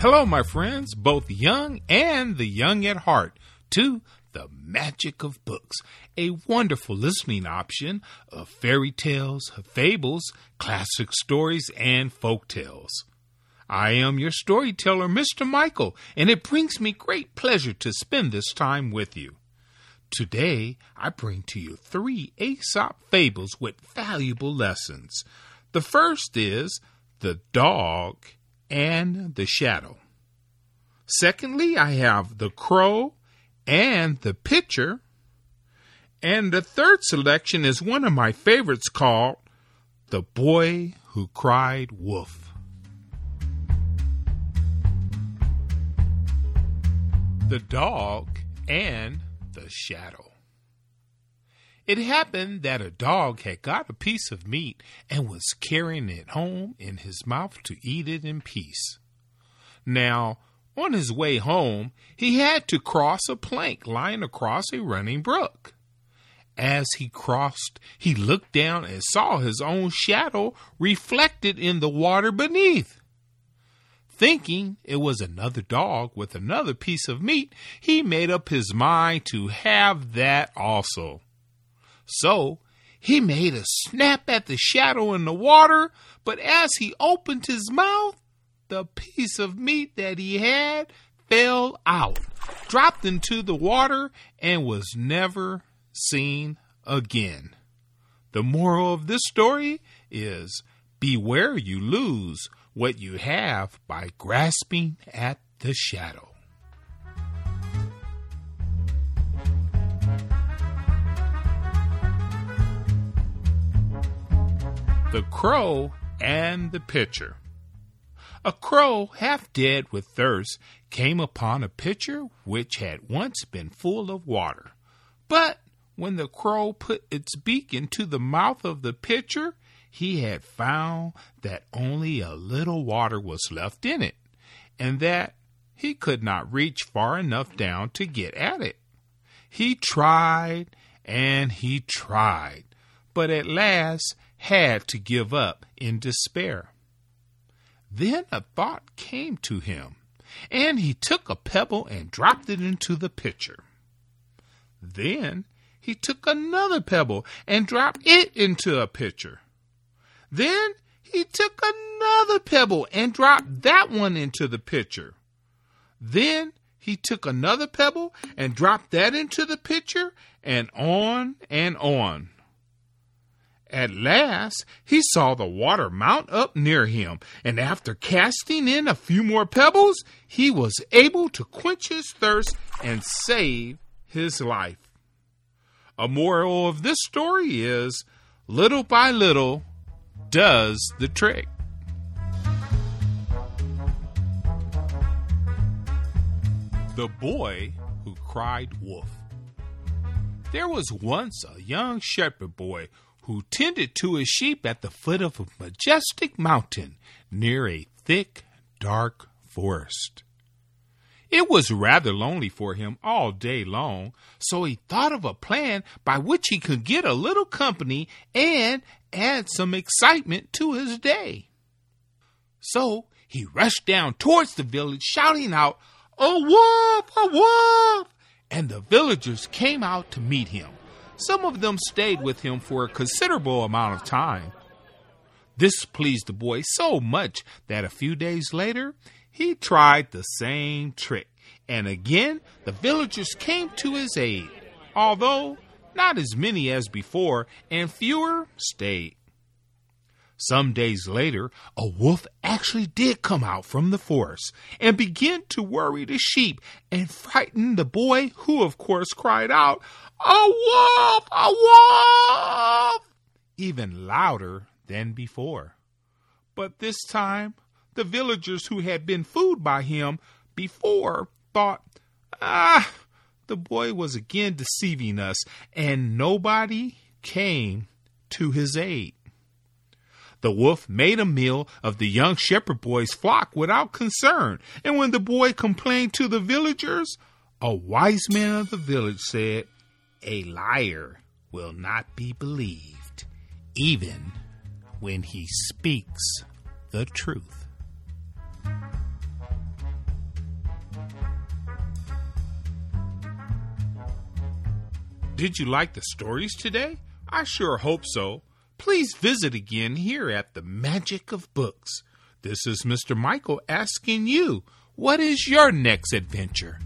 Hello, my friends, both young and the young at heart, to the magic of books, a wonderful listening option of fairy tales, fables, classic stories, and folk tales. I am your storyteller, Mr. Michael, and it brings me great pleasure to spend this time with you. Today, I bring to you three Aesop fables with valuable lessons. The first is The Dog and the shadow. Secondly, I have the crow and the pitcher. And the third selection is one of my favorites called The Boy Who Cried Wolf. The Dog and the Shadow. It happened that a dog had got a piece of meat and was carrying it home in his mouth to eat it in peace. Now, on his way home, he had to cross a plank lying across a running brook. As he crossed, he looked down and saw his own shadow reflected in the water beneath. Thinking it was another dog with another piece of meat, he made up his mind to have that also. So he made a snap at the shadow in the water, but as he opened his mouth, the piece of meat that he had fell out, dropped into the water, and was never seen again. The moral of this story is beware you lose what you have by grasping at the shadow. The Crow and the Pitcher. A crow, half dead with thirst, came upon a pitcher which had once been full of water. But when the crow put its beak into the mouth of the pitcher, he had found that only a little water was left in it, and that he could not reach far enough down to get at it. He tried and he tried, but at last had to give up in despair. Then a thought came to him, and he took a pebble and dropped it into the pitcher. Then he took another pebble and dropped it into a pitcher. Then he took another pebble and dropped that one into the pitcher. Then he took another pebble and dropped that into the pitcher, and on and on. At last he saw the water mount up near him, and after casting in a few more pebbles, he was able to quench his thirst and save his life. A moral of this story is little by little does the trick. The Boy Who Cried Wolf. There was once a young shepherd boy who tended to his sheep at the foot of a majestic mountain near a thick, dark forest. It was rather lonely for him all day long, so he thought of a plan by which he could get a little company and add some excitement to his day. So he rushed down towards the village, shouting out, A wolf! A wolf! And the villagers came out to meet him. Some of them stayed with him for a considerable amount of time. This pleased the boy so much that a few days later he tried the same trick, and again the villagers came to his aid, although not as many as before, and fewer stayed. Some days later, a wolf actually did come out from the forest and begin to worry the sheep and frighten the boy, who of course cried out, A wolf! A wolf! even louder than before. But this time, the villagers who had been fooled by him before thought, Ah, the boy was again deceiving us, and nobody came to his aid. The wolf made a meal of the young shepherd boy's flock without concern. And when the boy complained to the villagers, a wise man of the village said, A liar will not be believed, even when he speaks the truth. Did you like the stories today? I sure hope so. Please visit again here at the Magic of Books. This is Mr. Michael asking you, what is your next adventure?